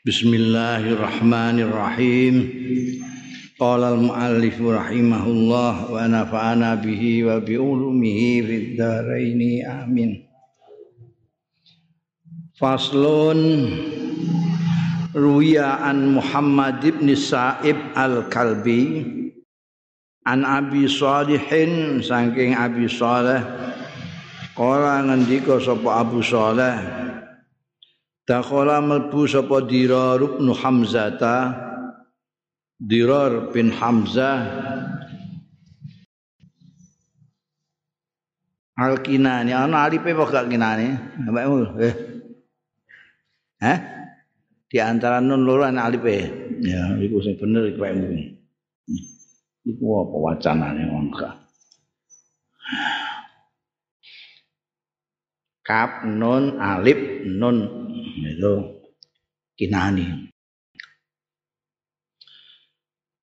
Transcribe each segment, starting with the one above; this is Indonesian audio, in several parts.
Bismillahirrahmanirrahim. Qala al-muallif rahimahullah wa nafa'ana bihi wa bi ulumihi fid dharain amin. Faslun Ruya an Muhammad ibn Sa'ib al-Kalbi an Abi Salihin saking Abi Saleh Kala ngendika sapa Abu Saleh Dakhala melbu sapa Dirar bin Hamzata. Dirar bin Hamzah. Al-Kinani. Ana alipe apa gak kinani? Mbakmu eh. Hah? Di antara nun loro ana alipe. Ya iku sing bener iku mbakmu iku apa wacanane wong kap nun alif nun itu kinani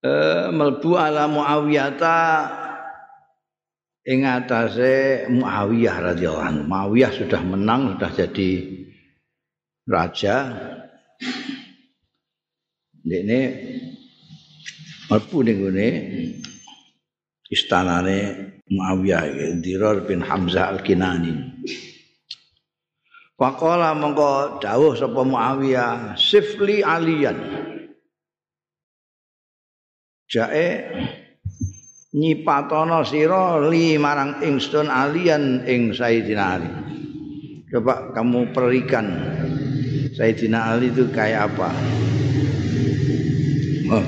eh melbu ala muawiyata ing atase Muawiyah radhiyallahu anhu. Muawiyah sudah menang, sudah jadi raja. Ini melbu ning ngene istanane Muawiyah Dirar bin Hamzah Al-Kinani. Faqala mongko dawuh sapa Muawiyah, sifli aliyan. Jae nyipatono sira li marang ingsun aliyan ing Sayyidina Ali. Coba kamu perikan Sayyidina Ali itu kayak apa? Oh.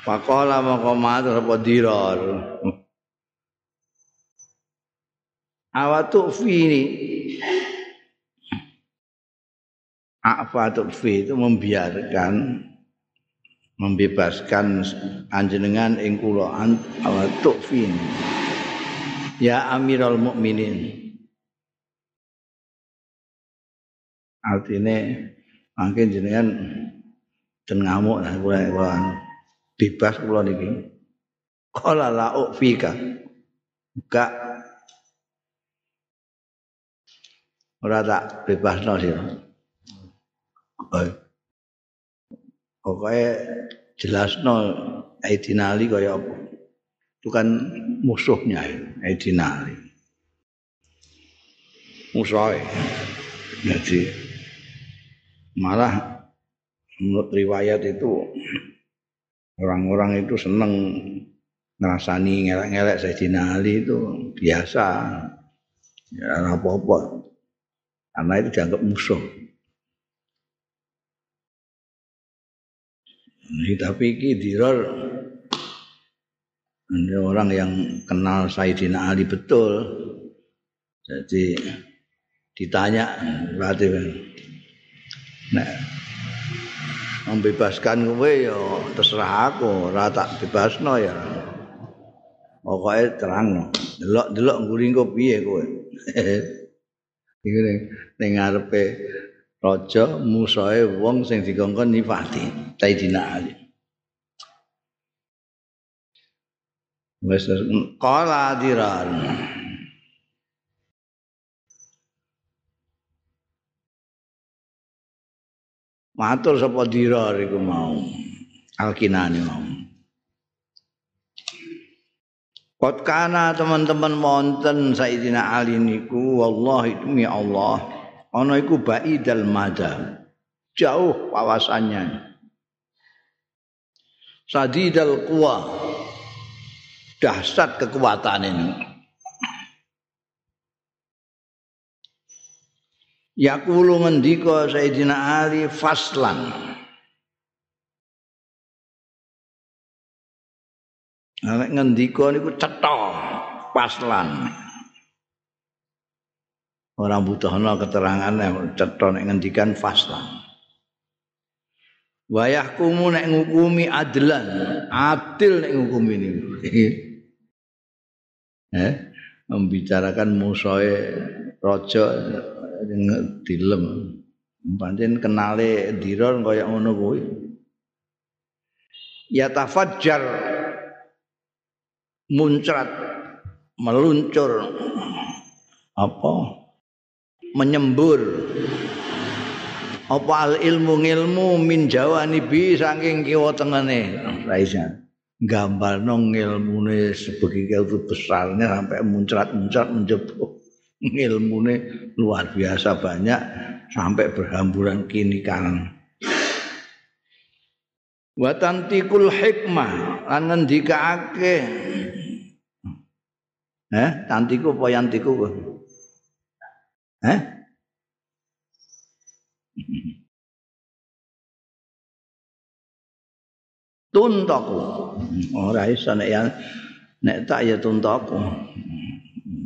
Faqala mongko matur apa dirar. Awatu fini Afatul fi itu membiarkan membebaskan anjenengan ing kula awatuk ya amirul mukminin. Artinya mungkin jenengan den ngamuk nah kula bebas kula niki qala la ufika. Gak ora tak bebasno sira Pokoknya jelasno Aidina Ali kaya apa. Itu kan musuhnya Aidina Ali. Musuhnya. Jadi malah menurut riwayat itu orang-orang itu seneng ngerasani ngelek-ngelek Sayyidina Ali itu biasa. Ya apa-apa. Karena itu dianggap musuh. Tapi iki diror ini orang yang kenal Sayyidina Ali betul. Jadi ditanya berarti nah, membebaskan kowe ya terserah aku, ora tak bebasno ya. Pokoke terang delok-delok nguring kok piye kowe. Iki ning ngarepe raja musae wong sing dikongkon nifati Sayyidina Ali. Wis qala diran. Matur sapa dirar iku mau alkinane mau. Kot kana teman-teman wonten Sayyidina Ali niku wallahi demi Allah ana iku ba'idal mada. Jauh wawasannya. Sadidal quwa. Dahsyat kekuatan ini. Yakulu ngendika Sayyidina Ali faslan. Nek ngendika niku cetha paslan. Orang butuhno keterangan cetha nek ngendikan fasla. Wayah kumu nek ngukumi adlan, adil nek ngukumi ini. eh, membicarakan musuhe raja dilem. Pancen kenale Diron kaya ngono kuwi. Ya tafajjar muncrat meluncur apa menyembur. Apa al ilmu ngilmu min jawani bi saking kiwa tengene? Raisa gambar nong ilmune sebegitu besarnya sampai muncrat-muncrat menjebuk. Ilmune luar biasa banyak sampai berhamburan kini kanan. Wa tantikul hikmah lan ngendikake. Eh tantiku apa yantiku eh tuntaku. Ora iso nek ya nek tak ya tuntaku.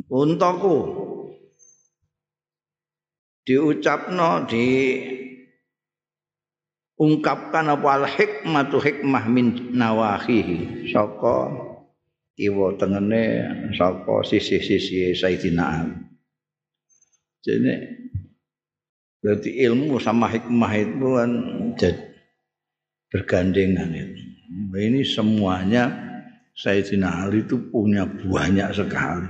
Tuntaku. Diucapno di ungkapkan apa al hikmatu hikmah min nawahihi. Saka kiwa tengene saka sisi-sisi Sayyidina Ali. Jadi berarti ilmu sama hikmah itu kan bergandengan itu. Ini semuanya Sayyidina Ali itu punya banyak sekali.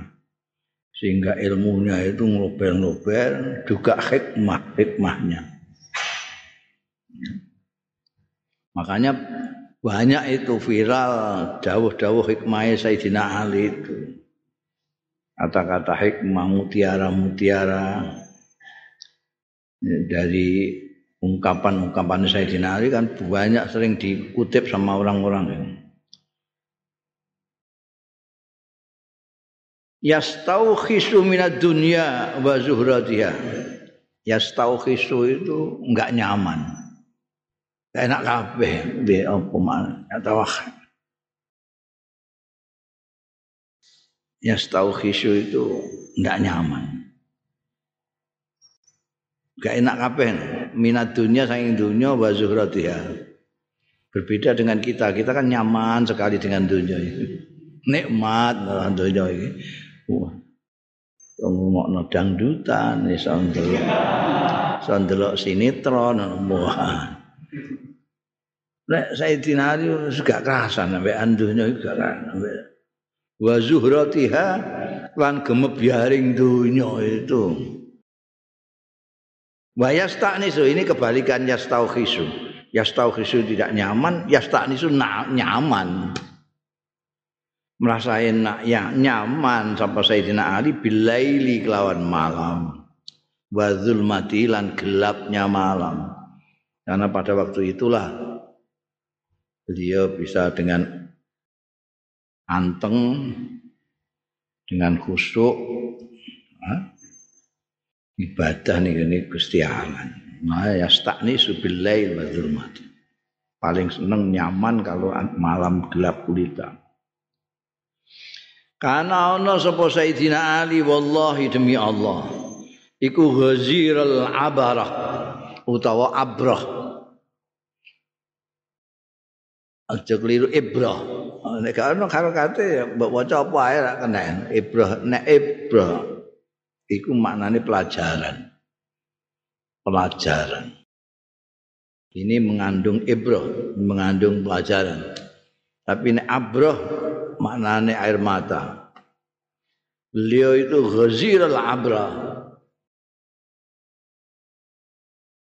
Sehingga ilmunya itu ngelobel-ngelobel juga hikmah-hikmahnya. Makanya banyak itu viral dawuh-dawuh hikmah Sayyidina Ali itu. Kata-kata hikmah mutiara-mutiara dari ungkapan-ungkapan Sayyidina Ali kan banyak sering dikutip sama orang-orang. Yastauhisu minad dunya wa zuhratiha. Yastauhisu itu enggak nyaman. Enak kabeh di apa mana atau Yastauhisu itu enggak nyaman. Enggak enak kabeh minat dunia saking dunia wa zuhratiha. Berbeda dengan kita, kita kan nyaman sekali dengan dunia itu. Nikmat dengan dunia ini. Wah. Ngomongno dangdutan iso ndelok. Iso ndelok sinetron wah. Nek Sayyidina Ali gak kerasan sampai andunya gak kerasan. Wa zuhratiha lan gemebyaring dunya itu. Wa yasta'nisu ini kebalikan yastauhisu. Yastauhisu tidak nyaman, yasta'nisu nyaman. merasa enak ya nyaman sampai Sayyidina Ali bilaili kelawan malam wa zulmati lan gelapnya malam karena pada waktu itulah beliau bisa dengan anteng dengan khusyuk ibadah nih ini Gusti Allah. Nah, stakni subilail wa zulmati. Paling seneng nyaman kalau malam gelap gulita. Karena ana sapa Sayyidina Ali wallahi demi Allah iku ghazirul abarah utawa abrah aja keliru ibrah nek ana karo kate ya mbok waca apa ae ra kena ibrah nek ibrah iku maknane pelajaran pelajaran ini mengandung ibrah mengandung pelajaran tapi nek abrah maknane air mata. Beliau itu ghazir al-abra.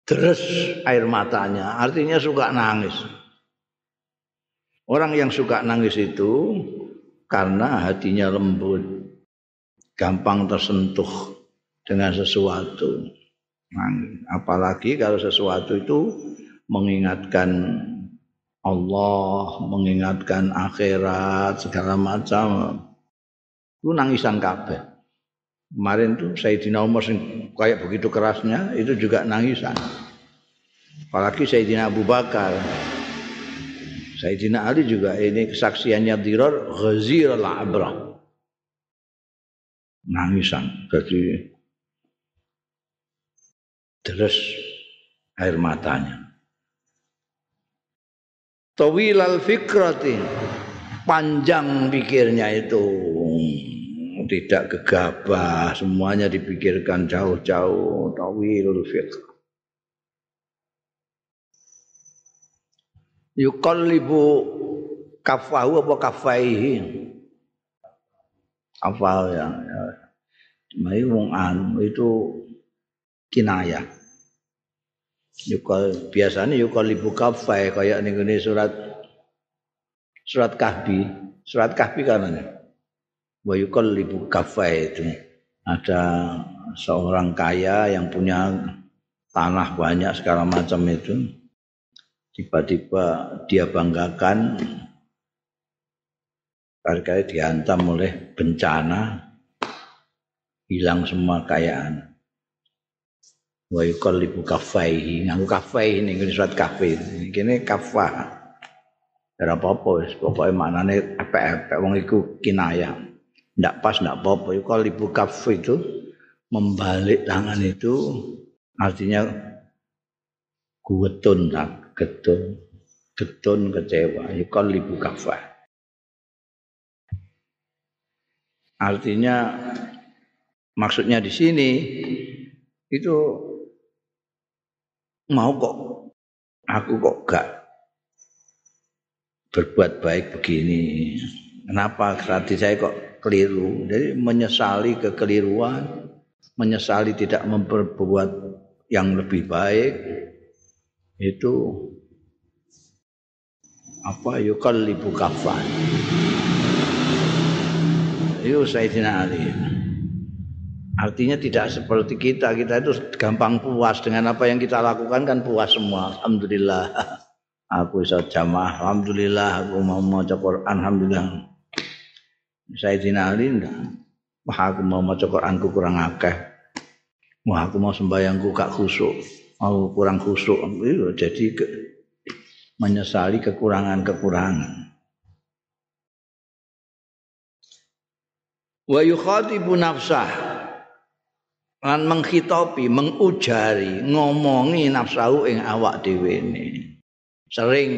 Terus air matanya, artinya suka nangis. Orang yang suka nangis itu karena hatinya lembut, gampang tersentuh dengan sesuatu. Apalagi kalau sesuatu itu mengingatkan Allah mengingatkan akhirat segala macam. Itu nangisan kabeh. Kemarin tuh Sayyidina Umar kayak begitu kerasnya itu juga nangisan. Apalagi Sayyidina Abu Bakar Sayyidina Ali juga ini kesaksiannya diror ghazir al-abrah nangisan jadi terus air matanya. Tawilal fikrati panjang pikirnya itu. Tidak gegabah semuanya dipikirkan jauh-jauh. Tawilul fikr yuqallibu kafahu apa kafaihi. Kafal ya, ya. Mai wong anu itu kinayah. Yukol biasanya yukol ibu kafai kayak nih surat surat kahfi. Surat kahfi karena wa yukol ibu kafai itu. Ada seorang kaya yang punya tanah banyak segala macam itu tiba-tiba dia banggakan karena dihantam oleh bencana hilang semua kekayaan wa yuqallibu kaffaihi. Nganggo kaffai ning surat kafe kene kafa ora apa-apa wis. Pokoke maknane apik-apik wong iku kinayah. Ndak pas ndak apa-apa. Yuqallibu kaffi itu membalik tangan itu artinya guwetun tak getun getun kecewa. Yuqallibu kaffa artinya maksudnya di sini itu mau kok aku kok gak berbuat baik begini. Kenapa? Hati saya kok keliru. Jadi menyesali kekeliruan menyesali tidak memperbuat yang lebih baik itu apa yukallibu kafan itu Sayyidina Ali Artinya tidak seperti kita, kita itu gampang puas dengan apa yang kita lakukan kan puas semua. Alhamdulillah. Aku bisa jamaah, alhamdulillah aku mau maca Quran, alhamdulillah. Saya Ali enggak. Wah aku mau maca Quranku kurang akeh. Wah aku mau sembayangku gak khusuk. Mau kurang khusuk. Itu jadi ke, menyesali kekurangan-kekurangan. Wa yukhatibu nafsah lan menghitopi, mengujari, ngomongi nafsu ing awak dhewe Sering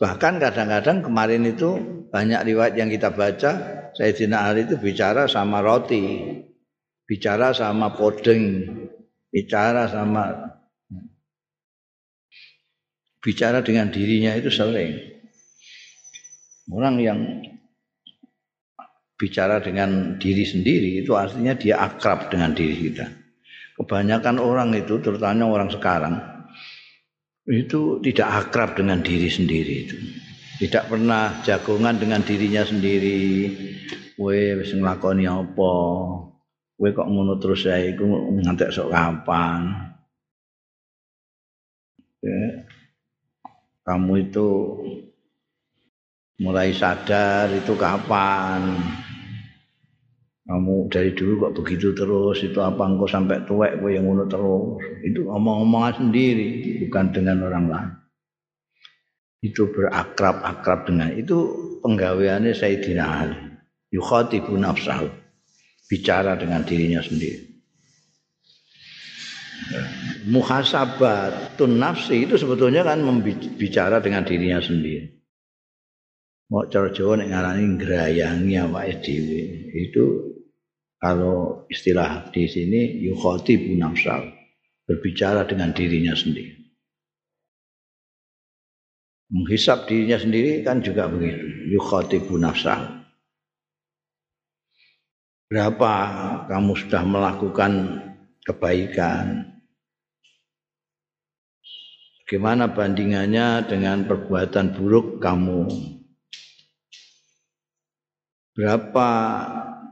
bahkan kadang-kadang kemarin itu banyak riwayat yang kita baca Sayyidina Ali itu bicara sama roti, bicara sama podeng, bicara sama bicara dengan dirinya itu sering. Orang yang bicara dengan diri sendiri itu artinya dia akrab dengan diri kita. Kebanyakan orang itu terutama orang sekarang itu tidak akrab dengan diri sendiri itu. Tidak pernah jagongan dengan dirinya sendiri. Kowe wis nglakoni apa? Kowe kok ngono terus ya iku ngantek sok kapan? Ya. Kamu itu mulai sadar itu kapan? kamu dari dulu kok begitu terus? Itu apa engkau sampai tuwek gue yang ngono terus? Itu omong-omongan sendiri bukan dengan orang lain. Itu berakrab-akrab dengan itu penggaweannya Sayyidina Ali. Yukhatibu nafsahu bicara dengan dirinya sendiri muhasabah tun nafsi itu sebetulnya kan bicara dengan dirinya sendiri mau cara Jawa nek ngarani ngrayangi awake dhewe itu kalau istilah di sini yukhatibu nafsal berbicara dengan dirinya sendiri. Menghisap dirinya sendiri kan juga begitu. Yukhatibu nafsal. Berapa kamu sudah melakukan kebaikan? Bagaimana bandingannya dengan perbuatan buruk kamu? Berapa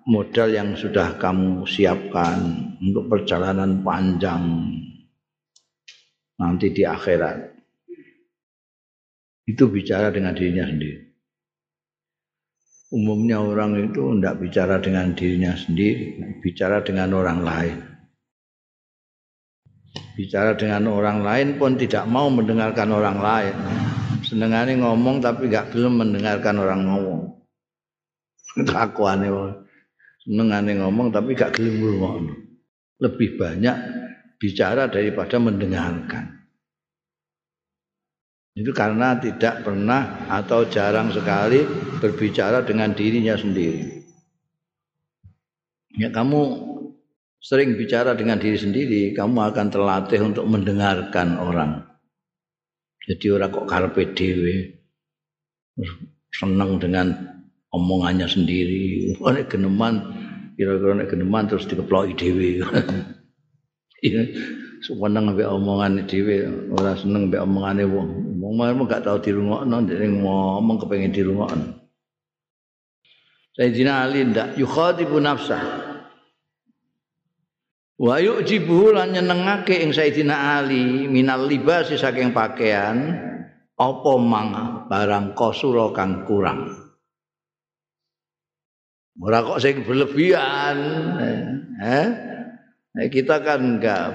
modal yang sudah kamu siapkan untuk perjalanan panjang nanti di akhirat. Itu bicara dengan dirinya sendiri. Umumnya orang itu tidak bicara dengan dirinya sendiri, bicara dengan orang lain. Bicara dengan orang lain pun tidak mau mendengarkan orang lain. Senengannya ngomong tapi gak belum mendengarkan orang ngomong. Kakuannya senengane ngomong tapi gak gelem ngomong. Lebih banyak bicara daripada mendengarkan. Itu karena tidak pernah atau jarang sekali berbicara dengan dirinya sendiri. Ya kamu sering bicara dengan diri sendiri, kamu akan terlatih untuk mendengarkan orang. Jadi orang kok karpe dewe, seneng dengan omongannya sendiri. Nek geneman kira-kira nek geneman terus dikeploki dhewe. seneng mbek omongane dhewe, ora seneng mbek omongane wong. Wong gak tau dirungokno, ndek ngomong kepengin dirungokno. Sayyidina Ali ndak yukhatibu nafsa. Wa yujibu lan nyenengake ing Sayyidina Ali minal libas saking pakaian apa mang barang kosura kang kurang. Ora kok sing berlebihan. Eh? eh? Kita kan enggak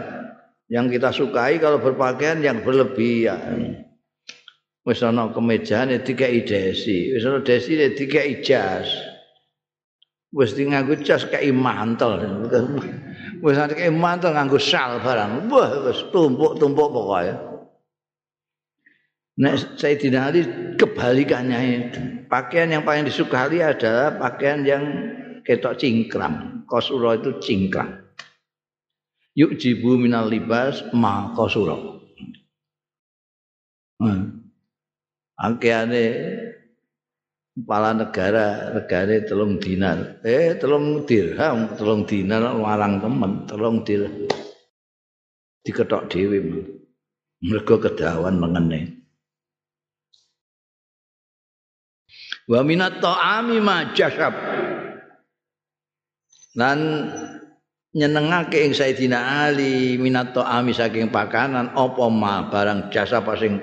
yang kita sukai kalau berpakaian yang berlebihan. Wis ana kemejane dikai desi, wis ana desi dikai jas. Wis nganggo jas kei mantel. Wis kei mantel nganggo sal barang. Wah, wis tumpuk-tumpuk pokoknya. Nek Sayyidina Ali kebalikannya itu. Pakaian yang paling disukai adalah pakaian yang ketok cingkram. Kosuro itu cingkram. yuk jibu minal libas ma kosuro. Hmm. Angkeane kepala negara negara telung dinar. Eh telung dirham telung dinar larang temen telung dir diketok dewi mereka kedawan mengenai wa minat ta'ami ma jasab dan nyenengake ing Sayyidina Ali minat ta'ami saking pakanan apa ma barang jasa sing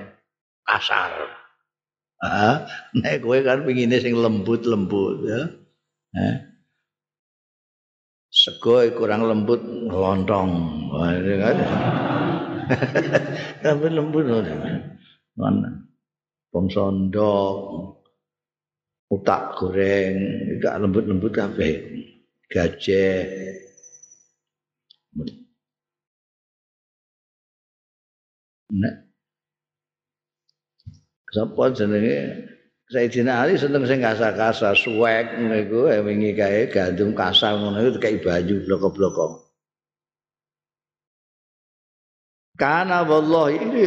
kasar. Nek kowe kan pengine sing lembut-lembut ya. Eh. Sego kurang lembut lontong. Tapi lembut Mana? Bom sondok, utak goreng, gak lembut-lembut kabeh. Gajah, Nek sapa jenenge Sayyidina Ali seneng sing kasar-kasar suwek niku wingi kae gandum kasar ngono iku kaya baju bloko-bloko. Karena wallahi ini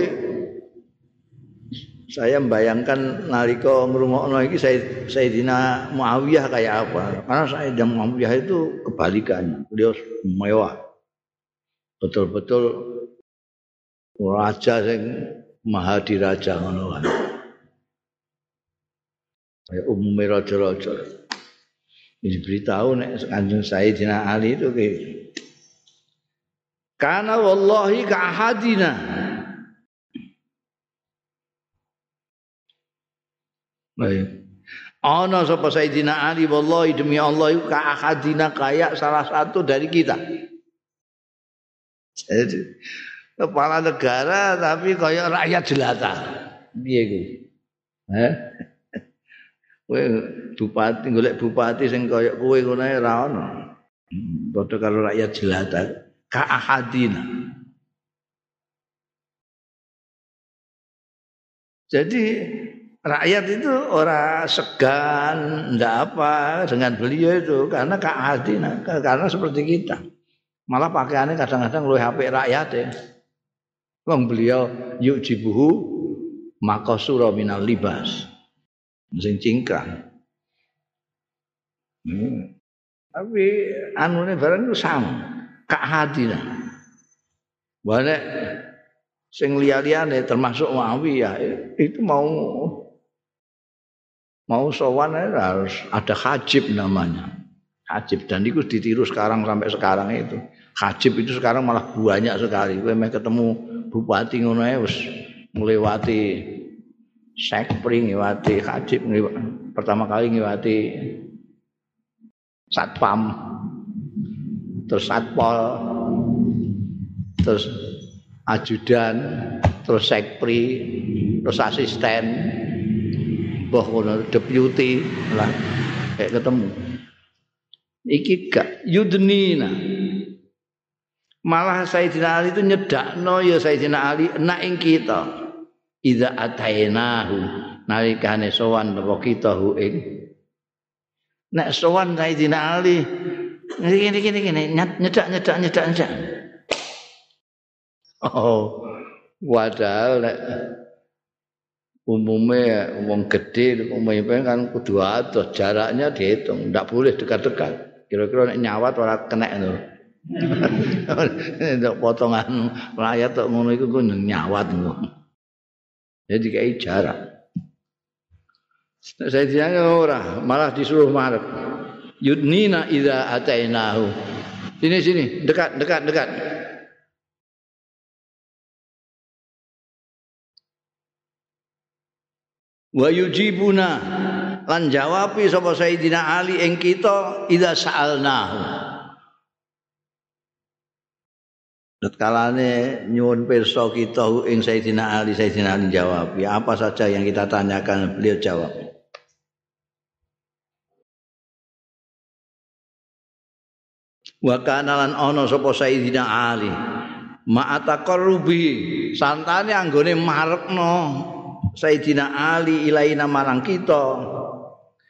saya membayangkan nalika ngrungokno iki Sayyidina Muawiyah kayak apa. Karena Sayyidina Muawiyah itu kebalikannya. Beliau mewah. betul-betul raja sing maha diraja ngono kan. Ya umume raja-raja. Beritahu nek Kanjeng Sayyidina Ali itu ke Karena wallahi ka ahadina. Baik. Ana sapa Sayyidina Ali wallahi demi Allah ka ahadina kayak salah satu dari kita. Jadi kepala negara tapi kaya rakyat jelata. Piye iku? Kowe bupati golek bupati sing kaya kowe ngono ae ra ono. Padha karo rakyat jelata. Ka ahadina. Jadi rakyat itu orang segan, ndak apa dengan beliau itu karena keadina, karena seperti kita. Malah pakaiannya kadang-kadang luwih apik rakyat ya. Wong beliau yuk jibuhu maka sura minal libas. Sing cingkrang. Hmm. Tapi anune barang itu sama. Kak hadina. Balik sing liya-liyane termasuk Muawiyah itu mau mau sowan harus ada hajib namanya. Hajib dan itu ditiru sekarang sampai sekarang itu. Hajib itu sekarang malah banyak sekali. Meh ketemu bupati ngono ae wis ngliwati sekpring ngliwati hajib pertama kali ngliwati satpam. Terus satpol. Terus ajudan terus sekpri terus asisten. Mbah ngono deputi. Lah kayak ketemu. Iki gak yudnina Malah Sayyidina Ali itu nyedakno ya Sayyidina Ali enak ing kita. Idza atainahu nalikane sowan apa kita hu ing. Nek sowan Sayyidina Ali ngene gini gini nyedak nyedak nyedak nyedak. Oh, padahal nek umumnya wong gede umumnya kan kudu adoh jaraknya dihitung ndak boleh dekat-dekat kira-kira nek nyawat ora kena itu Untuk potongan rakyat tok ngono iku ku nyawat ngono. Jadi kayak jarak. Saya tidak ora, malah disuruh marek. Yudnina idza atainahu. Sini sini, dekat dekat dekat. Wa yujibuna lan jawabi sapa Sayyidina Ali ing kita idza sa'alnahu. Tatkalane nyuwun pirsa kita ing Sayyidina Ali, Sayyidina Ali jawab, ya apa saja yang kita tanyakan beliau jawab. Wa kana lan ana sapa Sayyidina Ali? Ma'ataqarrubi santane anggone marekno Sayyidina Ali ilaina marang kita.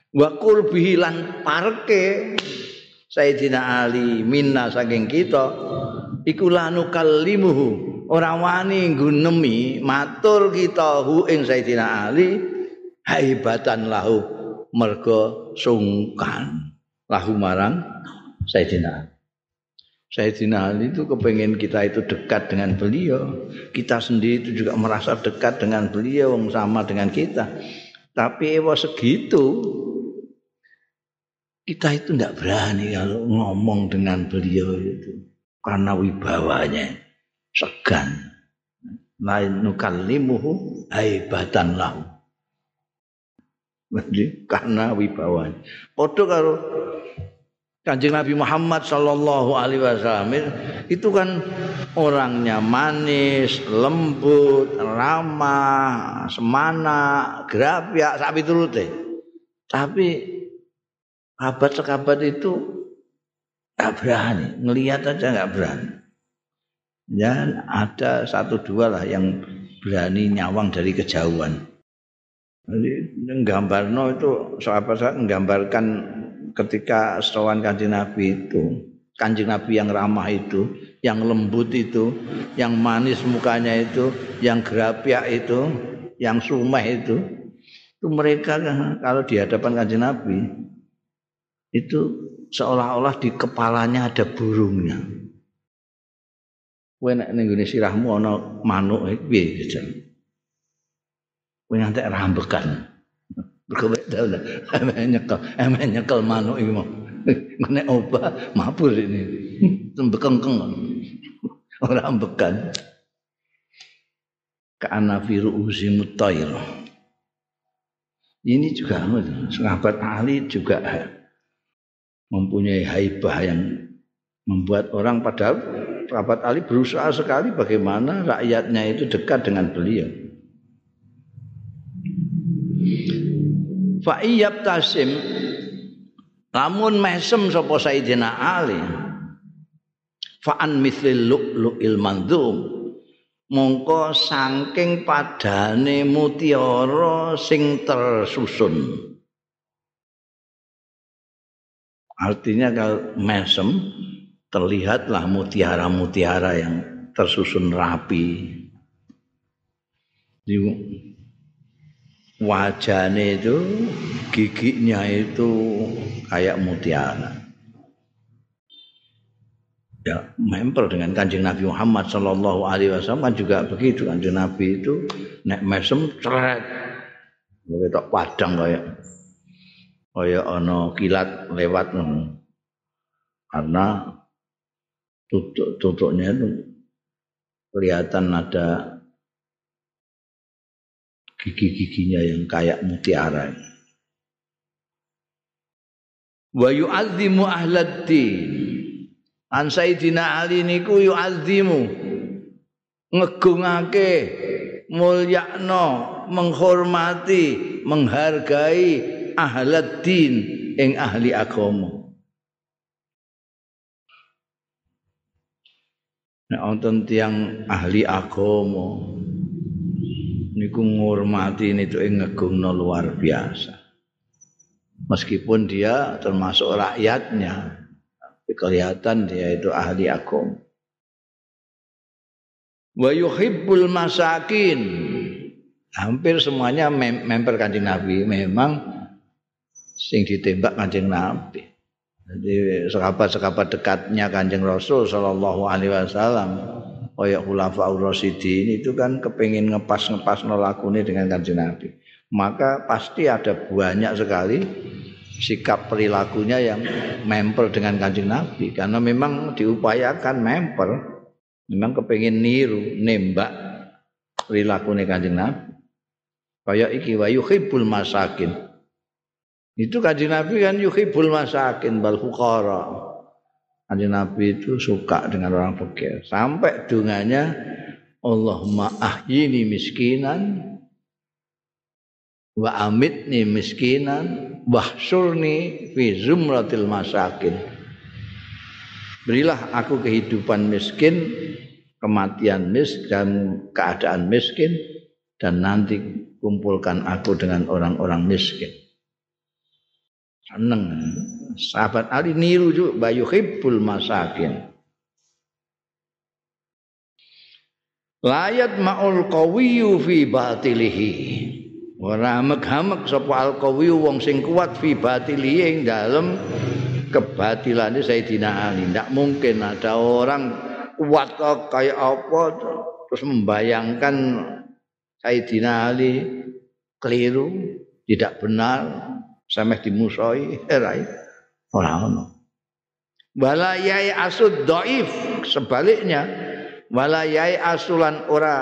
Wa qurbihi lan parke Sayyidina Ali minna saking kita iku lanu kalimuhu ora wani gunemi matur kita hu ing Sayyidina Ali haibatan lahu mergo sungkan lahu marang Sayyidina Sayyidina Ali itu kepengen kita itu dekat dengan beliau. Kita sendiri itu juga merasa dekat dengan beliau sama dengan kita. Tapi ewa segitu kita itu tidak berani kalau ngomong dengan beliau itu karena wibawanya segan. Lain nukallimuhu haibatan lahu. Karena wibawanya. Padha karo Kanjeng Nabi Muhammad Sallallahu Alaihi Wasallam. Itu kan orangnya manis, lembut, ramah, semana, gerapyak, sapi turute. Tapi sahabat-sahabat itu nggak berani. Ngelihat aja nggak berani. Dan ada satu dua lah yang berani nyawang dari kejauhan. Jadi no itu sahabat saya menggambarkan ketika sowan kanjeng Nabi itu kanjeng Nabi yang ramah itu yang lembut itu yang manis mukanya itu yang gerapiak itu yang sumeh itu itu mereka kalau di hadapan kanjeng Nabi itu seolah-olah di kepalanya ada burungnya. Kowe nek ning sirahmu ana manuk iki piye jajal? Kowe ngantek rambekan. Mergo dalu nyekel, emeh nyekel manuk iki mau. Nek obah mabur ini. Tembekengkeng. Ora ambekan. Ka'ana fi ru'usi. Ini juga sahabat Ali juga mempunyai haibah yang membuat orang padahal sahabat Ali berusaha sekali bagaimana rakyatnya itu dekat dengan beliau. Fa tasim lamun mesem sapa Sayyidina Ali fa an mithlil lu'lu'il mandhum mongko saking padane mutiara sing tersusun Artinya kalau mesem terlihatlah mutiara-mutiara yang tersusun rapi. Di wajahnya itu giginya itu kayak mutiara. Ya, memper dengan kanjeng Nabi Muhammad Shallallahu Alaihi Wasallam kan juga begitu kanjeng Nabi itu nek mesem ceret, tak padang kayak kaya ana kilat lewat karena tutuk-tutuknya itu kelihatan ada gigi-giginya yang kayak mutiara. Wa yu'azzimu ahladdin. An Sayyidina Ali niku yu'azzimu ngegungake mulyakno menghormati menghargai ahladdin ing ahli agama. Nek wonten tiyang ahli agama niku ngurmati niku ngegungno luar biasa. Meskipun dia termasuk rakyatnya, tapi kelihatan dia itu ahli agama. Wa yuhibbul masakin. Hampir semuanya mem memper kanjeng Nabi memang sing ditembak Kanjeng Nabi. Jadi sekabat-sekabat dekatnya Kanjeng Rasul sallallahu alaihi wasallam kaya khulafaur rasyidin itu kan kepingin ngepas-ngepas lakune dengan Kanjeng Nabi. Maka pasti ada banyak sekali sikap perilakunya yang memper dengan Kanjeng Nabi karena memang diupayakan memper. Memang kepingin niru, nembak perilakune Kanjeng Nabi. Kaya iki wa yuhibbul masakin. Itu kanjeng Nabi kan yuhibul masakin bal fuqara. Kanjeng Nabi itu suka dengan orang fakir. Sampai dunganya Allahumma ahyini miskinan wa amitni miskinan wahsyurni fi zumratil masakin. Berilah aku kehidupan miskin, kematian miskin dan keadaan miskin dan nanti kumpulkan aku dengan orang-orang miskin. Seneng. Sahabat Ali niru juga bayu hibbul masakin. Layat ma'ul qawiyu fi batilihi. Ora meghamek sapa al qawiyu wong sing kuat fi batilihi ing dalem kebatilane Sayyidina Ali. Ndak mungkin ada orang kuat kayak apa terus membayangkan Sayyidina Ali keliru tidak benar sameh dimusoi eh, ora ono. Wala yai asud dhaif sebaliknya. Wala yai asulan ora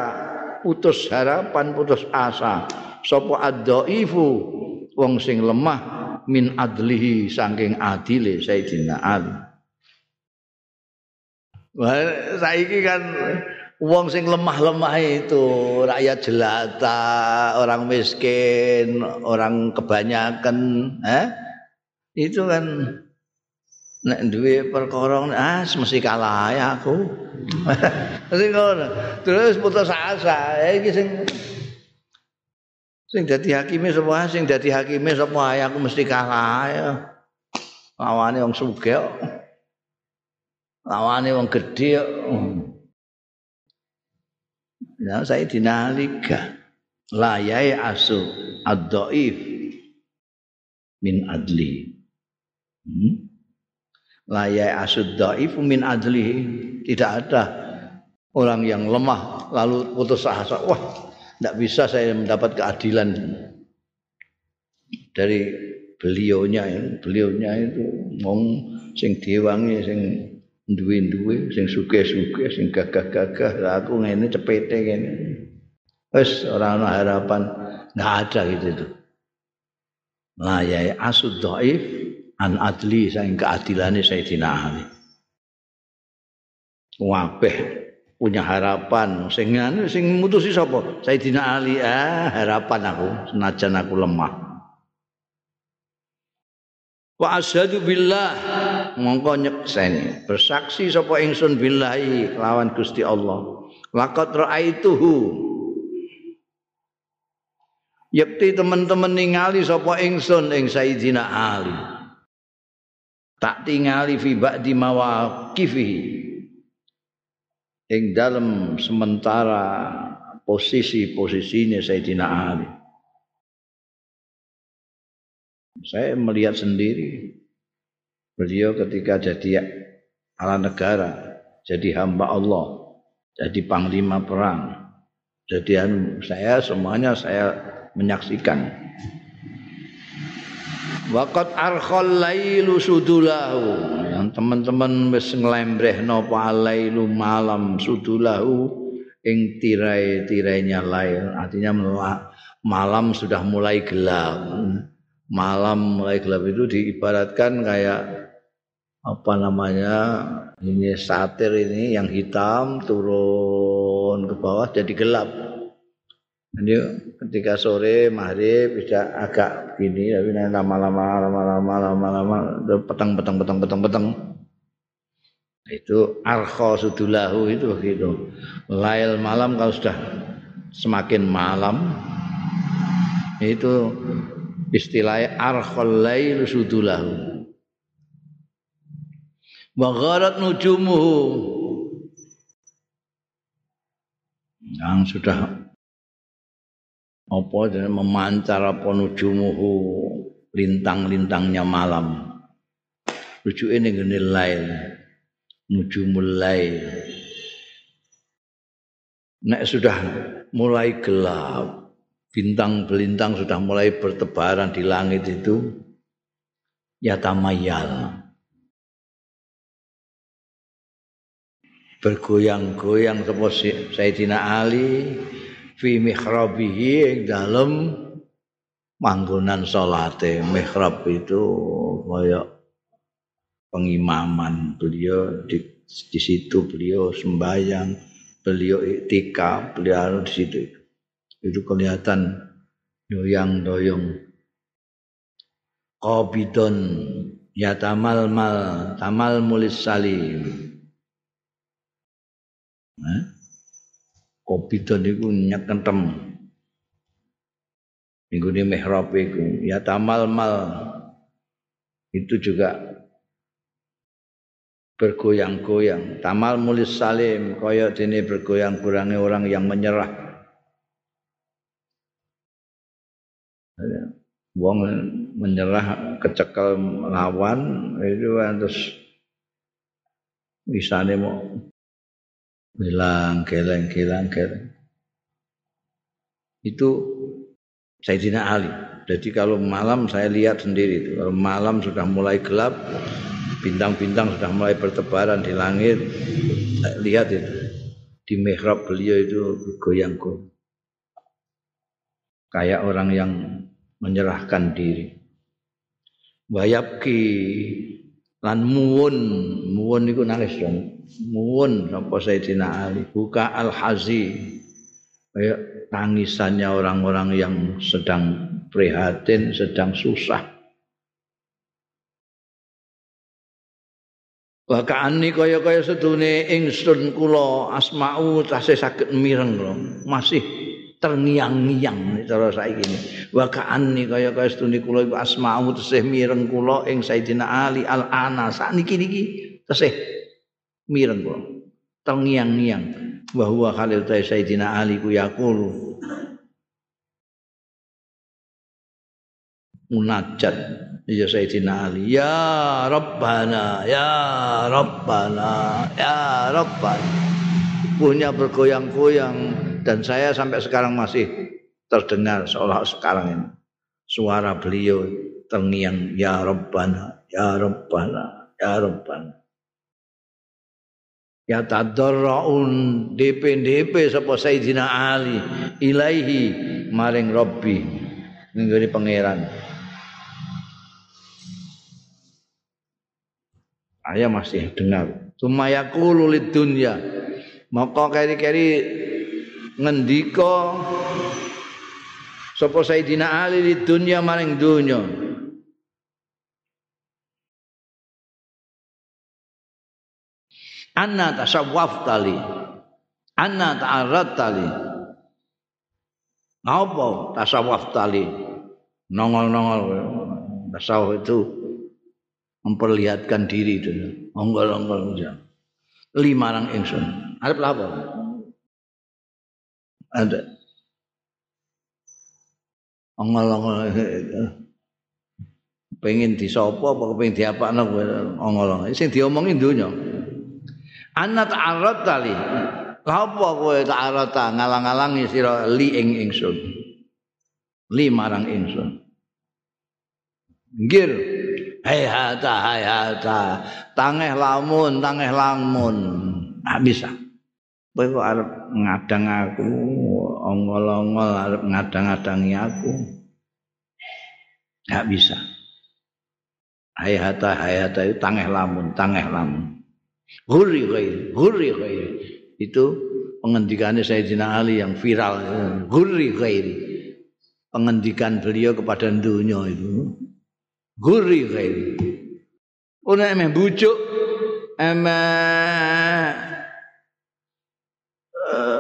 putus harapan putus asa. Sapa ad-dhaifu wong sing lemah min adlihi saking adile Sayyidina Ali. Wah, saiki kan wong sing lemah-lemah itu rakyat jelata, orang miskin, orang kebanyakan, eh? Itu kan nek duwe perkara ah mesti kalah ya aku. Sing ngono. Terus putus asa, ya iki sing sing dadi hakime sapa sing dadi hakime sapa ya aku mesti kalah ya. Lawane wong sugih. Lawane wong gedhe. Ya saya dinalika layai asu ad-dhaif min adli. Hmm? Layai asu dhaif min adli. Tidak ada orang yang lemah lalu putus asa. Wah, tidak bisa saya mendapat keadilan dari beliaunya ya. Beliaunya itu ngomong sing diwangi sing duwe-duwe sing sugih-sugih sing gagah-gagah. Lah aku ngene cepete kene. Wis ora ana harapan. Enggak ada gitu itu la ya asud dhaif an adli sing keadilane Sayyidina Ali. Wabeh punya harapan. Sing sing mutusi sapa? Sayyidina Ali. Ah harapan aku senajan aku lemah. Wa asyhadu billah mongko nyekseni bersaksi sapa ingsun billahi lawan Gusti Allah. Laqad raaituhu Yakti teman-teman ningali sapa ingsun ing Sayyidina Ali. Tak tingali fi ba'di mawaqifihi. Ing dalam sementara posisi-posisinya Sayyidina Ali. Saya melihat sendiri beliau ketika jadi ala negara, jadi hamba Allah, jadi panglima perang. Jadi saya semuanya saya menyaksikan. Waqat arkhal lailu sudulahu. Yang teman-teman wis nglembrehno lailu malam sudulahu ing tirai-tirainya lail. Artinya malam sudah mulai gelap. Malam mulai gelap itu diibaratkan kayak apa namanya ini satir ini yang hitam turun ke bawah jadi gelap. Jadi ketika sore maghrib bisa agak gini tapi lama-lama lama-lama lama-lama petang petang petang petang petang itu arkho sudulahu itu begitu lail malam kalau sudah semakin malam itu istilahnya arkhal lail sudulahu. Wa gharat yang sudah apa memancar apa nujumuhu lintang-lintangnya malam. Rujuke ning ngene lail nuju mulai nek sudah mulai gelap bintang belintang sudah mulai bertebaran di langit itu. Ya tamayal bergoyang-goyang sapa Sayyidina Ali fi mihrabihi ing dalem manggonan salate. Mihrab itu kaya pengimaman beliau di, di situ beliau sembahyang beliau iktikaf beliau di situ itu kelihatan doyang doyong qabidon ya tamal mal tamal mulis salim. Eh? qabidon itu nyekentem minggu ini mihrab itu. Ya tamal mal. Itu juga bergoyang-goyang. Tamal mulis salim. Kaya dene bergoyang-goyange orang yang menyerah wong menyerah kecekel lawan itu terus bisane mau bilang geleng geleng geleng itu Sayyidina Ali. Jadi kalau malam saya lihat sendiri itu kalau malam sudah mulai gelap bintang-bintang sudah mulai bertebaran di langit lihat itu di mihrab beliau itu goyang-goyang. Kayak orang yang menyerahkan diri. Wayabki lan muwun, muwun niku nangis dong. Muwun sapa Sayyidina Ali, buka al-hazi. Kayak tangisannya orang-orang yang sedang prihatin, sedang susah. Wakaani kaya-kaya sedune ingsun kula asma'u tasih saged mireng Masih terngiang-ngiang cara saiki ini. Wa ka'anni kaya kaya setune kula iku asma'u tesih mireng kula ing Sayyidina Ali al-ana. Sakniki niki tesih mireng kula. Terngiang-ngiang. Bahwa Khalil Sayyidina Ali ku yaqulu. Munajat ya Sayyidina Ali. Ya Rabbana ya Rabbana ya Rabbana. Punya bergoyang-goyang dan saya sampai sekarang masih terdengar seolah sekarang ini suara beliau terngiang ya Rabbana ya Rabbana ya Rabbana ya tadarraun DP-DP sapa Sayyidina Ali ilaihi maring Rabbi nggone pangeran Ayah masih dengar. Sumayakulu lid dunya. Maka keri-keri ngendika sapa Sayyidina Ali di dunya maring dunya? Anna tasawwaf tali anna ta'arrad tali apa tasawwaf tali nongol-nongol tasawuf itu memperlihatkan diri itu ongol-ongol lima orang ingsun. Arep apa ada. Ongol-ongol. Pengen disopo apa pengen diapakno ongol-ongol. Sing diomongi donya. Ana ta'arrad tali apa kowe ta'arrad ngalang-alangi sira li ing ingsun. Li marang ingsun. Ngir hai hata hai hata. Tangeh lamun tangeh lamun. Ah bisa kowe kok arep ngadang aku ongol-ongol arep ngadang-adangi aku? Gak bisa. Hayata hayata itu tangeh lamun tangeh lamun. Guri ghair guri ghair itu pengendikannya Sayyidina Ali yang viral. Guri ghair pengendikan beliau kepada dunia itu. Guri ghair Una emeh bujuk emeh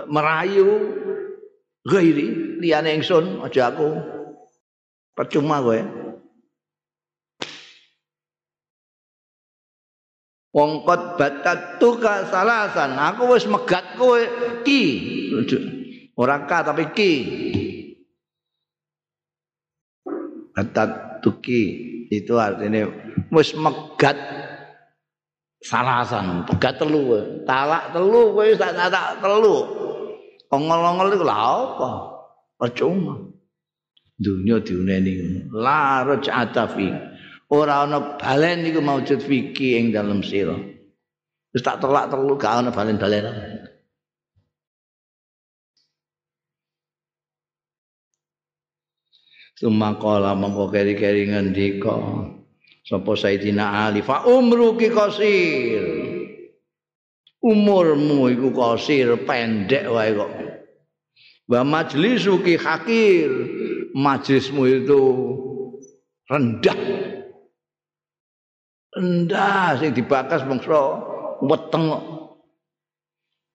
merayu. Gairi liyane ingsun aja aku. Percuma kowe. Wong kot batatuka salasan. Aku wis megat kowe. Ki. Ora ka tapi ki. Batatuki itu artinya wis megat salasan. Pegat telu talak telu kowe tak tak telu ongol-ongol iku lha apa? Percuma dunya diuneni la raj'ata fi ora ana balen iku maujud fiki ing dalem sira. Wis tak telak telu gak ana balen-balen. Sumakala mongko keri-keri ngendika sapa Sayyidina Ali? Fa umruki qasir umurmu iku qasir pendek wae kok wa majlisuki hakir majlismu itu rendah rendah sing dibakas bangsa weteng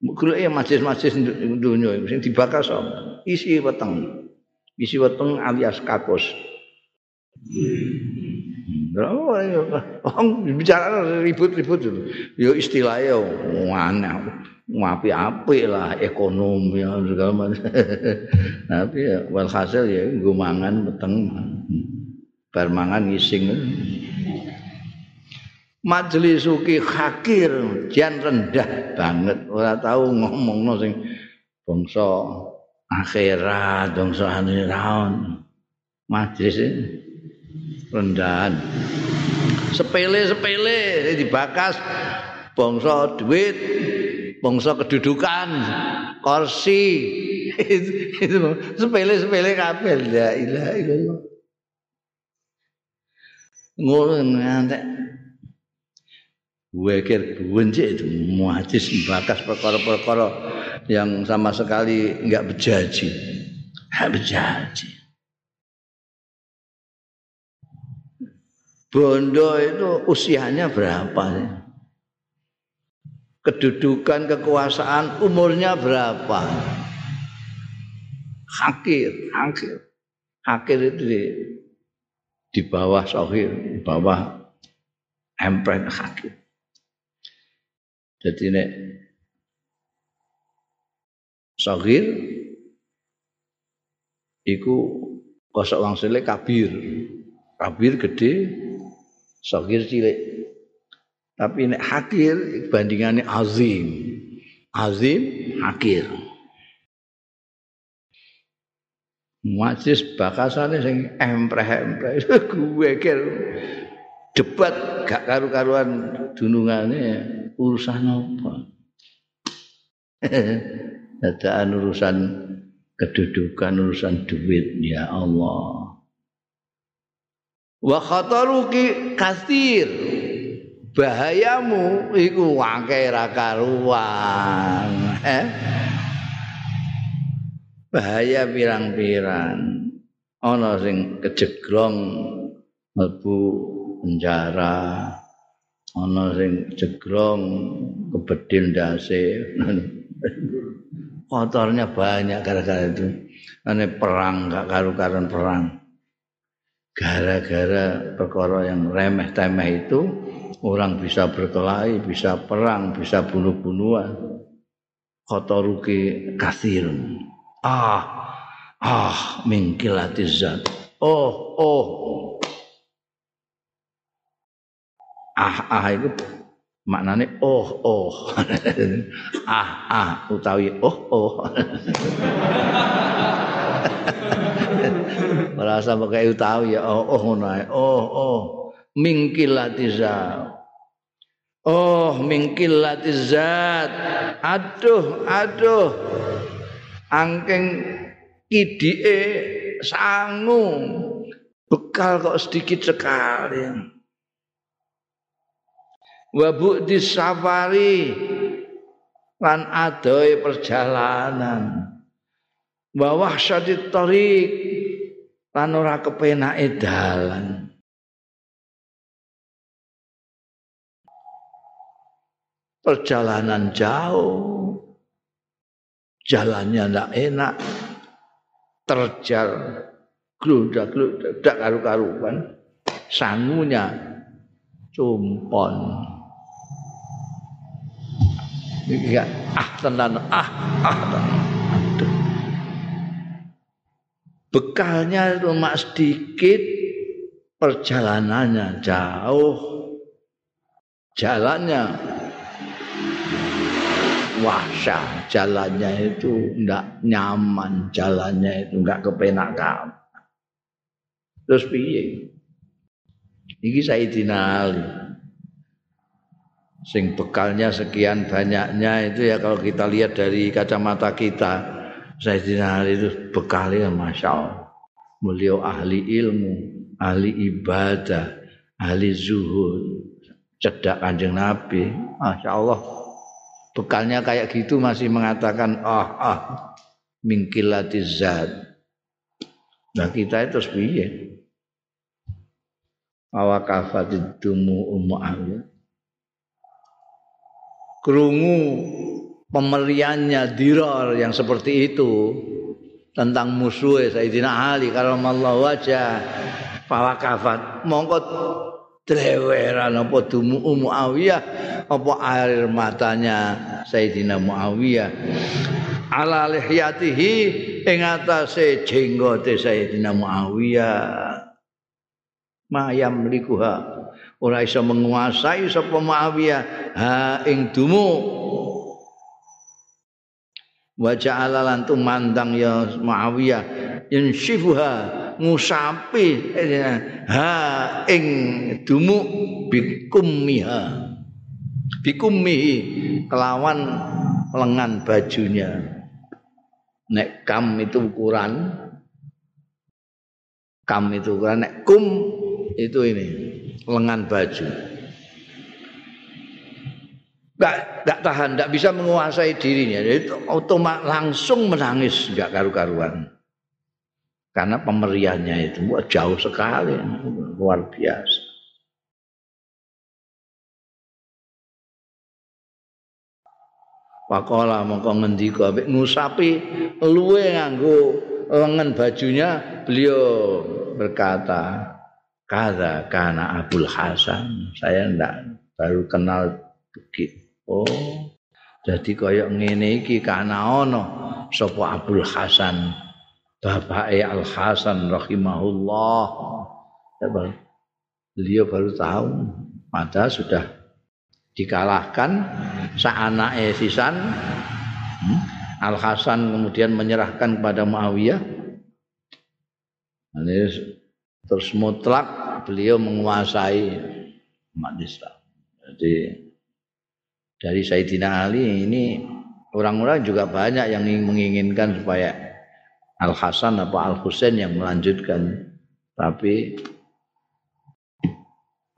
Kulo ya majlis-majlis dunia sing dibakas isi weteng. isi weteng alias kakos. Oh, bicara ribut-ribut. Yo istilahnya mana ngapi-api lah ekonomi segala macam. Tapi ya walhasil ya gue mangan bar mangan ngising. Majelis uki hakir jan rendah banget ora tahu ngomongno sing bangsa akhirat bangsa akhirat majlis rendahan. Sepele-sepele dibakas. Bangsa duit bangsa kedudukan kursi. Itu sepele-sepele kabeh. La ilaha illallah. Ngono ngantek. Wekir buenjek itu muajis bakas perkara-perkara yang sama sekali enggak berjanji. Enggak berjanji. Bondo itu usianya berapa sih? Kedudukan kekuasaan umurnya berapa? Hakir, hakir. Hakir itu di, di bawah sohir, di bawah emprek hakir. Jadi nek sagir iku kosok wangsile kabir. Kabir gede, sagir cilik. Tapi nek hakir bandingannya azim. Azim hakir. Majlis bakasane sing empreh-empreh gue kir debat gak karu-karuan dunungane urusan apa? Dadaan urusan kedudukan, urusan duit ya Allah. Wa khataruki kasir. Bahayamu iku wangke ra karuan. Eh? Bahaya pirang-pirang. Ana sing kejeglong mlebu penjara. ana sing jegrong kebedil ndase kotornya banyak gara-gara itu ane perang gak karu-karuan perang gara-gara perkara yang remeh-temeh itu orang bisa berkelahi bisa perang bisa bunuh-bunuhan. Kotoruki kasir ah ah mingkilatizat oh oh. Ah ah itu maknane oh oh. Ah ah utawi oh oh merasa pakai utawi ya oh oh ngono oh oh mingkilatiza oh mingkilatizat aduh aduh. Angking kidike sangu. Bekal kok sedikit sekali. Wa bu'di safari. Lan adoe perjalanan. Wa wahsyati tariq lan ora kepenake dalan. Perjalanan jauh. Jalannya ndak enak. Terjal gludak-gludak karu-karuan. Sangunya cumpon. Iya, ah tenan, ah, ah Bekalnya cuma sedikit, perjalanannya jauh. jalannya. Wahsyah jalannya itu enggak nyaman jalannya itu enggak kepenakan terus piye? Iki Sayyidina Ali sing bekalnya sekian banyaknya itu ya kalau kita lihat dari kacamata kita Sayyidina Ali itu bekalnya Masya Allah. Beliau ahli ilmu ahli ibadah ahli zuhud. Cedak kanjeng Nabi Masya Allah. Bekalnya kayak gitu masih mengatakan ah ah mingkilati zat. Nah kita itu piye? Awakafatiddumu ummu ahli kerungu pemeriannya diror yang seperti itu tentang musuh Sayyidina Ali karamallahu wajah. Fawakafat mongko dreweran apa dumu Muawiyah apa air matanya Sayyidina Muawiyah. Ala lihyatihi ing atase jenggote Sayyidina Muawiyah. Mayam likuha. Ora iso menguasai sapa Muawiyah. Ha ing dumu wa ja'ala lan tumandang ya Muawiyah. Insyifuha ngusapi ha ing dumu bikummiha. Bikummihi kelawan lengan bajunya. Nek kam itu ukuran kam itu ukuran nek kum itu ini lengan baju. Gak, gak tahan, gak bisa menguasai dirinya. Jadi otomat langsung menangis, gak karu-karuan. Karena pemeriannya itu wah, jauh sekali, luar biasa. Pakola mongko ngendika ambek ngusapi luwe nganggo lengan bajunya beliau berkata kada kana Abdul Hasan saya ndak baru kenal begitu oh jadi koyok ngene iki kana ono? Sapa Abdul Hasan? Bapak Al Hasan rahimahullah. Ya, beliau baru tahu. Pada sudah dikalahkan saanake sisan. Hmm? Al Hasan kemudian menyerahkan kepada Muawiyah. Terus mutlak beliau menguasai Islam. Jadi dari Sayyidina Ali ini orang-orang juga banyak yang menginginkan supaya Al Hasan atau Al Husain yang melanjutkan, tapi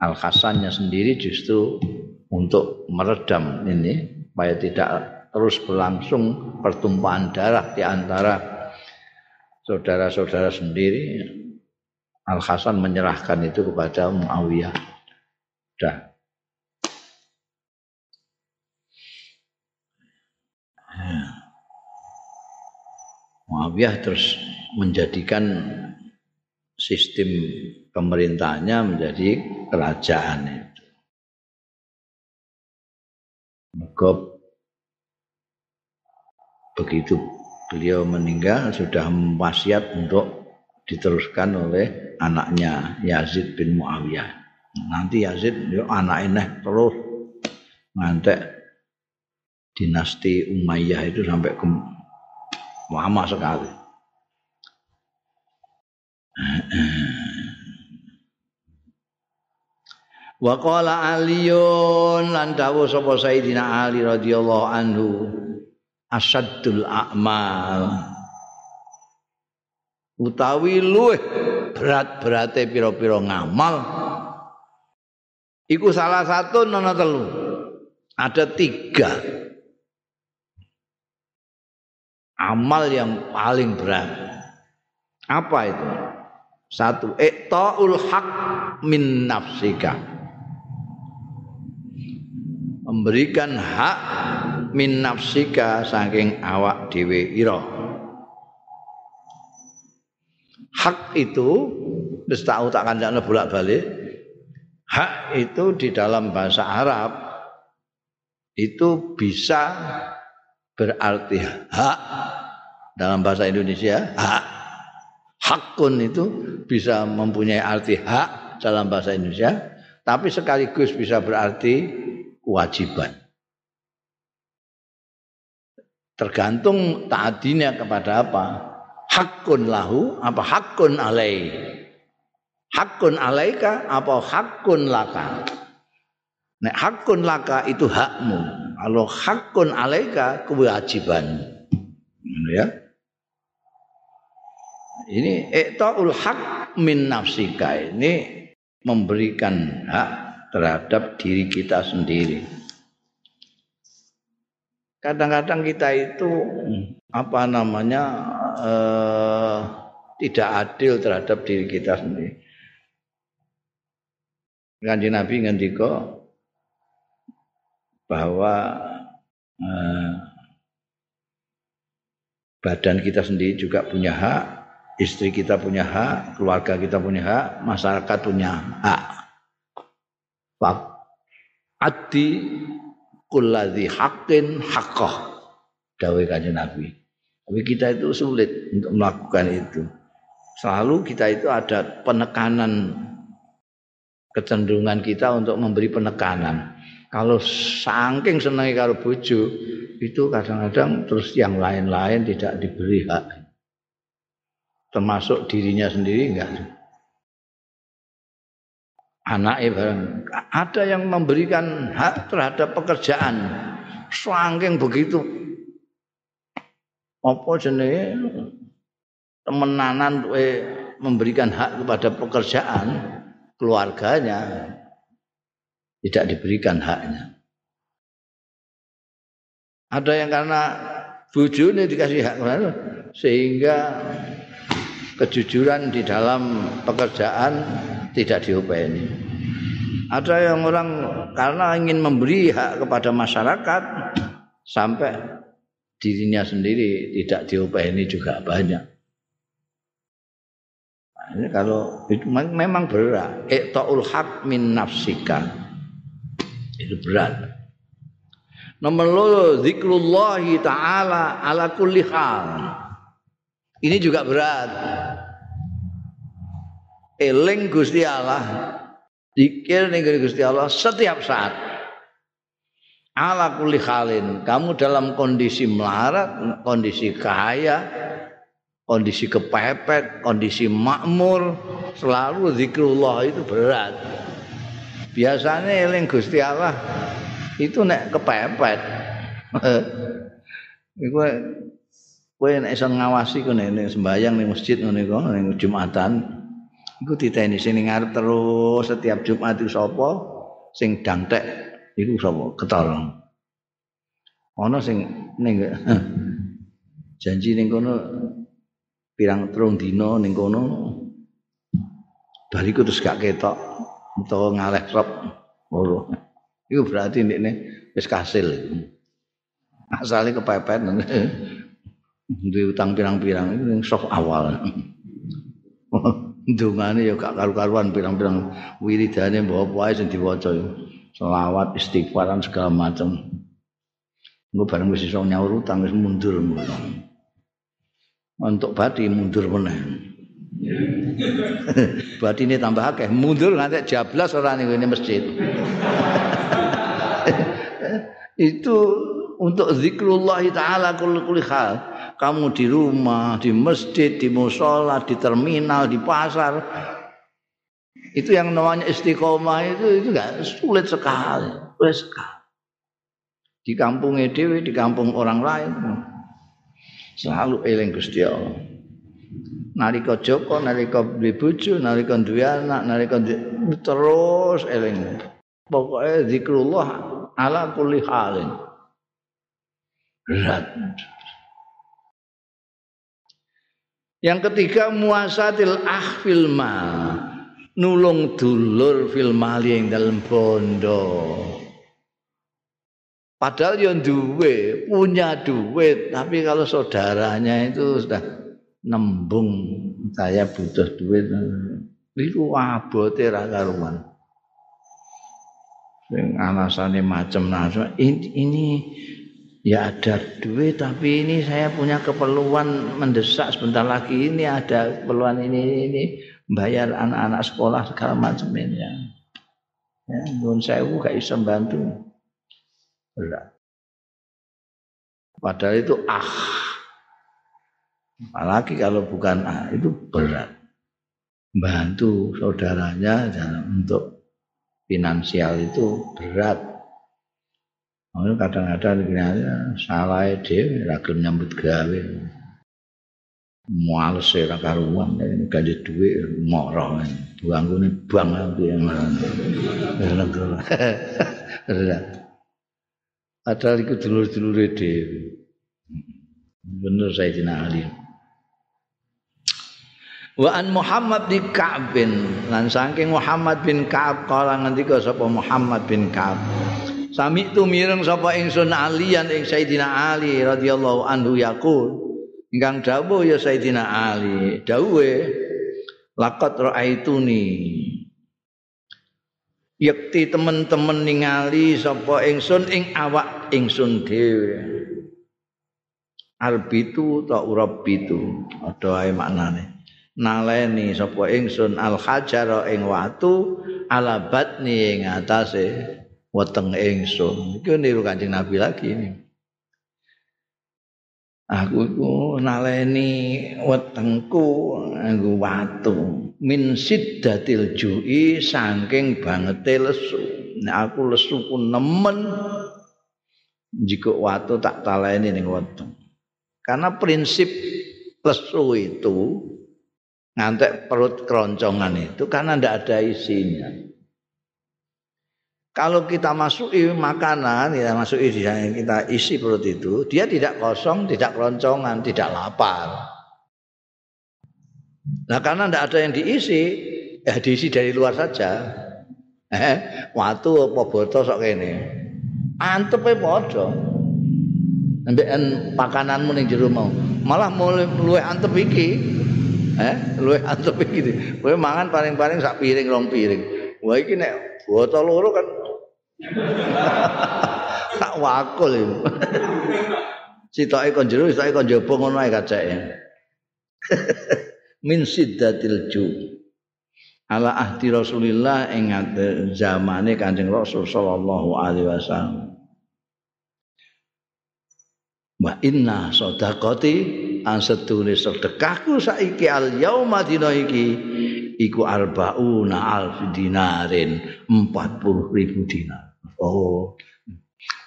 Al Hasannya sendiri justru untuk meredam ini supaya tidak terus berlangsung pertumpahan darah di antara saudara-saudara sendiri Al Hasan menyerahkan itu kepada Muawiyah. Sudah. Ya. Muawiyah terus menjadikan sistem pemerintahnya menjadi kerajaan itu. Maka begitu beliau meninggal sudah wasiat untuk diteruskan oleh anaknya Yazid bin Muawiyah. Nanti Yazid yo anak ini terus ngantek dinasti Umayyah itu sampai ke lama sekali. Wa qala Aliun lan dawuh sapa Sayyidina Ali radhiyallahu anhu asaddul a'mal. Utawi luweh berat-berate pira-pira ngamal. Iku salah satu nono telu. Ada tiga amal yang paling berat. Apa itu? Satu iqtaul haq min nafsika. Memberikan hak min nafsika saking awak dhewe ira. Hak itu wis tahu tak kancane bolak-balik hak itu di dalam bahasa Arab itu bisa berarti hak dalam bahasa Indonesia hak hakun itu bisa mempunyai arti hak dalam bahasa Indonesia tapi sekaligus bisa berarti kewajiban. Tergantung taatinya kepada apa? Hakun lahu apa hakun alai? Hakun alaika apa hakun laka? Nek hakun laka itu hakmu. Kalau hakun alaika kewajiban. Ya. Ini i'taul hak min nafsika ini memberikan hak terhadap diri kita sendiri. Kadang-kadang kita itu apa namanya eh, tidak adil terhadap diri kita sendiri. Kanjeng Nabi ngendika bahwa eh, badan kita sendiri juga punya hak, istri kita punya hak, keluarga kita punya hak, masyarakat punya hak. Adi kulladzi haqqin haqqah dawuh kanjeng Nabi. Tapi kita itu sulit untuk melakukan itu. Selalu kita itu ada penekanan kecenderungan kita untuk memberi penekanan. Kalau saking senangi karo bojo, itu kadang-kadang terus yang lain-lain tidak diberi hak. Termasuk dirinya sendiri enggak. Anaknya bareng. Ada yang memberikan hak terhadap pekerjaan. Saking begitu apa jenenge temenanan memberikan hak kepada pekerjaan keluarganya tidak diberikan haknya. Ada yang karena bujune dikasih hak sehingga kejujuran di dalam pekerjaan tidak diopeni. Ada yang orang karena ingin memberi hak kepada masyarakat sampai dirinya sendiri tidak diopeni juga banyak. Nah, ini kalau itu memang berat. Iqtaul hak min nafsika. Itu berat. Nomor loro zikrullah taala ala kulli hal. Ini juga berat. Eling Gusti Allah, zikir ning Gusti Allah setiap saat ala kulli halin kamu dalam kondisi melarat kondisi kaya kondisi kepepet kondisi makmur selalu zikrullah itu berat biasanya eling Gusti Allah itu nek kepepet. Iku kowe nek iso ngawasi ku nek sembayang ning masjid ngene iku ning Jumatan iku diteni sing ngarep terus setiap Jumat itu sapa? Sing dangtek iku sapa? Ketor ana sing ning janji ning kono pirang terung dina ning kono bariku terus gak ketok utawa ngaleh rop ora iku berarti ndekne wis kasil. Asale kepepet duwe utang pirang-pirang itu yang sok awal. Ndungane ya gak karu-karuan pirang-pirang wiridane mbok apa ae sing diwaca. Selawat istighfaran segala macam gue bareng wis iso nyaur utang wis mundur. Untuk bati mundur meneh bati ini tambah akeh. Mundur nanti jablas orang ini masjid. Itu untuk zikrullah taala kulli hal. Kamu di rumah di masjid di musola di terminal di pasar. Itu yang namanya istiqomah itu itu enggak sulit sekali, sulit sekali. Di kampung dewi, di kampung orang lain. Selalu eling Gusti Allah. Nalika Joko, nalika beli bojo, nalika duwe anak, nalika terus eling. Pokoknya zikrullah ala kulli halin. Berat. Yang ketiga muasatil ahfil mal nulung dulur fil mali ing dalem bondo. Padahal yang duwe, punya duit, tapi kalau saudaranya itu sudah nembung saya butuh duit, itu abote ra karuan. Sing anasane macam-macam ini, ini ya ada duit tapi ini saya punya keperluan mendesak sebentar lagi ini ada keperluan ini ini bayar anak-anak sekolah segala macam ini ya. Ya, saya sewu gak bisa bantu. Padahal itu ah. Apalagi kalau bukan ah itu berat. Bantu saudaranya untuk finansial itu berat. kadang-kadang salah dhewe ra nyambut gawe. Males ora karuan gaji duit moro. Buangune bang negara. Padahal itu dulur-dulure dhewe. Bener Sayyidina Ali. Wa an Muhammad bin Ka'ab bin lan saking Muhammad bin Ka'ab kala ngendika sapa Muhammad bin Ka'ab. Sami tu mireng sapa ingsun alian ing Sayyidina Ali radhiyallahu anhu yaqul. Ingkang dawuh ya Sayyidina Ali, dawuhe laqad ra'aituni yakti temen-temen ningali sapa ingsun ing awak ingsun dhewe albitu ta urabbitu ada ae maknane naleni sapa ingsun al hajara ing watu ala batni ing atase weteng ingsun. Iki niru kanjeng nabi lagi ini. Aku iku naleni wetengku nganggo watu min siddatil ju'i saking bangete lesu. Nek aku lesu pun nemen jika watu tak taleni ning weteng. Karena prinsip lesu itu ngantek perut keroncongan itu karena ndak ada isinya kalau kita masuki makanan, kita masuki kita isi perut itu, dia tidak kosong, tidak keroncongan, tidak lapar. Nah karena tidak ada yang diisi, ya diisi dari luar saja. Eh, waktu apa botol sok ini, antep podo. Ambekan pakananmu ning jero mau. Malah mulai luwe antep iki. Eh, luwe antep iki. Kowe mangan paling-paling sak piring rong piring. Wah iki nek botol loro kan tak wakul iki. Sitoke kon jero, sitoke kon jaba ngono ae kacake. min siddatil ju ala ahdi Rasulillah ing zamane Kanjeng Rasul sallallahu alaihi wasallam wa inna sadaqati an sedune sedekahku saiki al yauma dina iki iku arbauna alf dinarin 40 ribu dinar. Oh.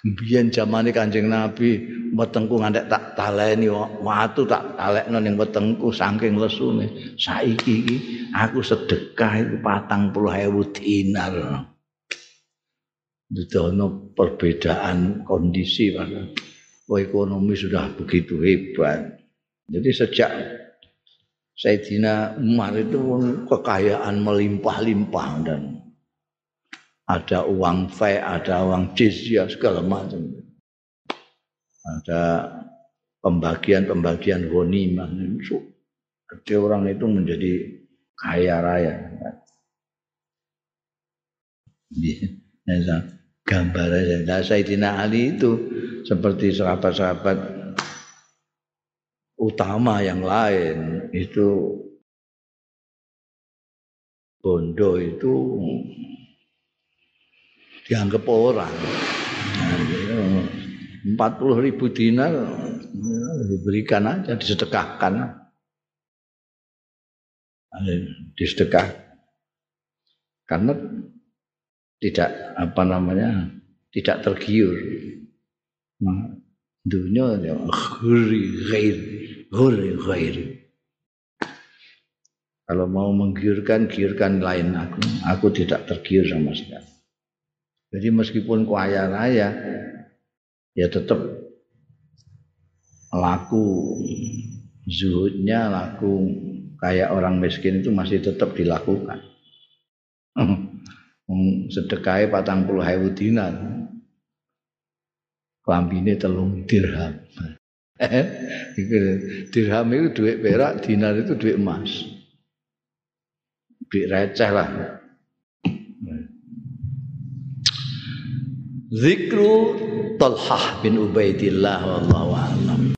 Biyen zamane Kanjeng Nabi wetengku ngantek tak taleni watu tak talekno ning wetengku saking lesune. Saiki iki aku sedekah iku 40.000 dinar. Dudono perbedaan kondisi pada ekonomi sudah begitu hebat. Jadi sejak Sayyidina Umar itu kekayaan melimpah-limpah dan ada uang fee, ada uang jizyah segala macam. Ada pembagian-pembagian ghanimah. Jadi orang itu menjadi kaya raya. Ya, gambar Nah, Sayyidina Ali itu seperti sahabat-sahabat utama yang lain itu bondo itu dianggap orang. Empat puluh ribu dinar diberikan aja, disedekahkan. Disedekah. Karena tidak apa namanya tidak tergiur. Nah, dunia ya ghuri ghair, ghuri ghair. Kalau mau menggiurkan, giurkan lain aku. Aku tidak tergiur sama sekali. Jadi meskipun kaya raya, ya tetap laku zuhudnya, laku kayak orang miskin itu masih tetap dilakukan. Sedekahnya patang puluh hewu dinar. Kelambine telung dirham. Dirham itu duit perak, dinar itu duit emas. Duit receh lah. Zikru Talhah bin Ubaidillah wallahu a'lam.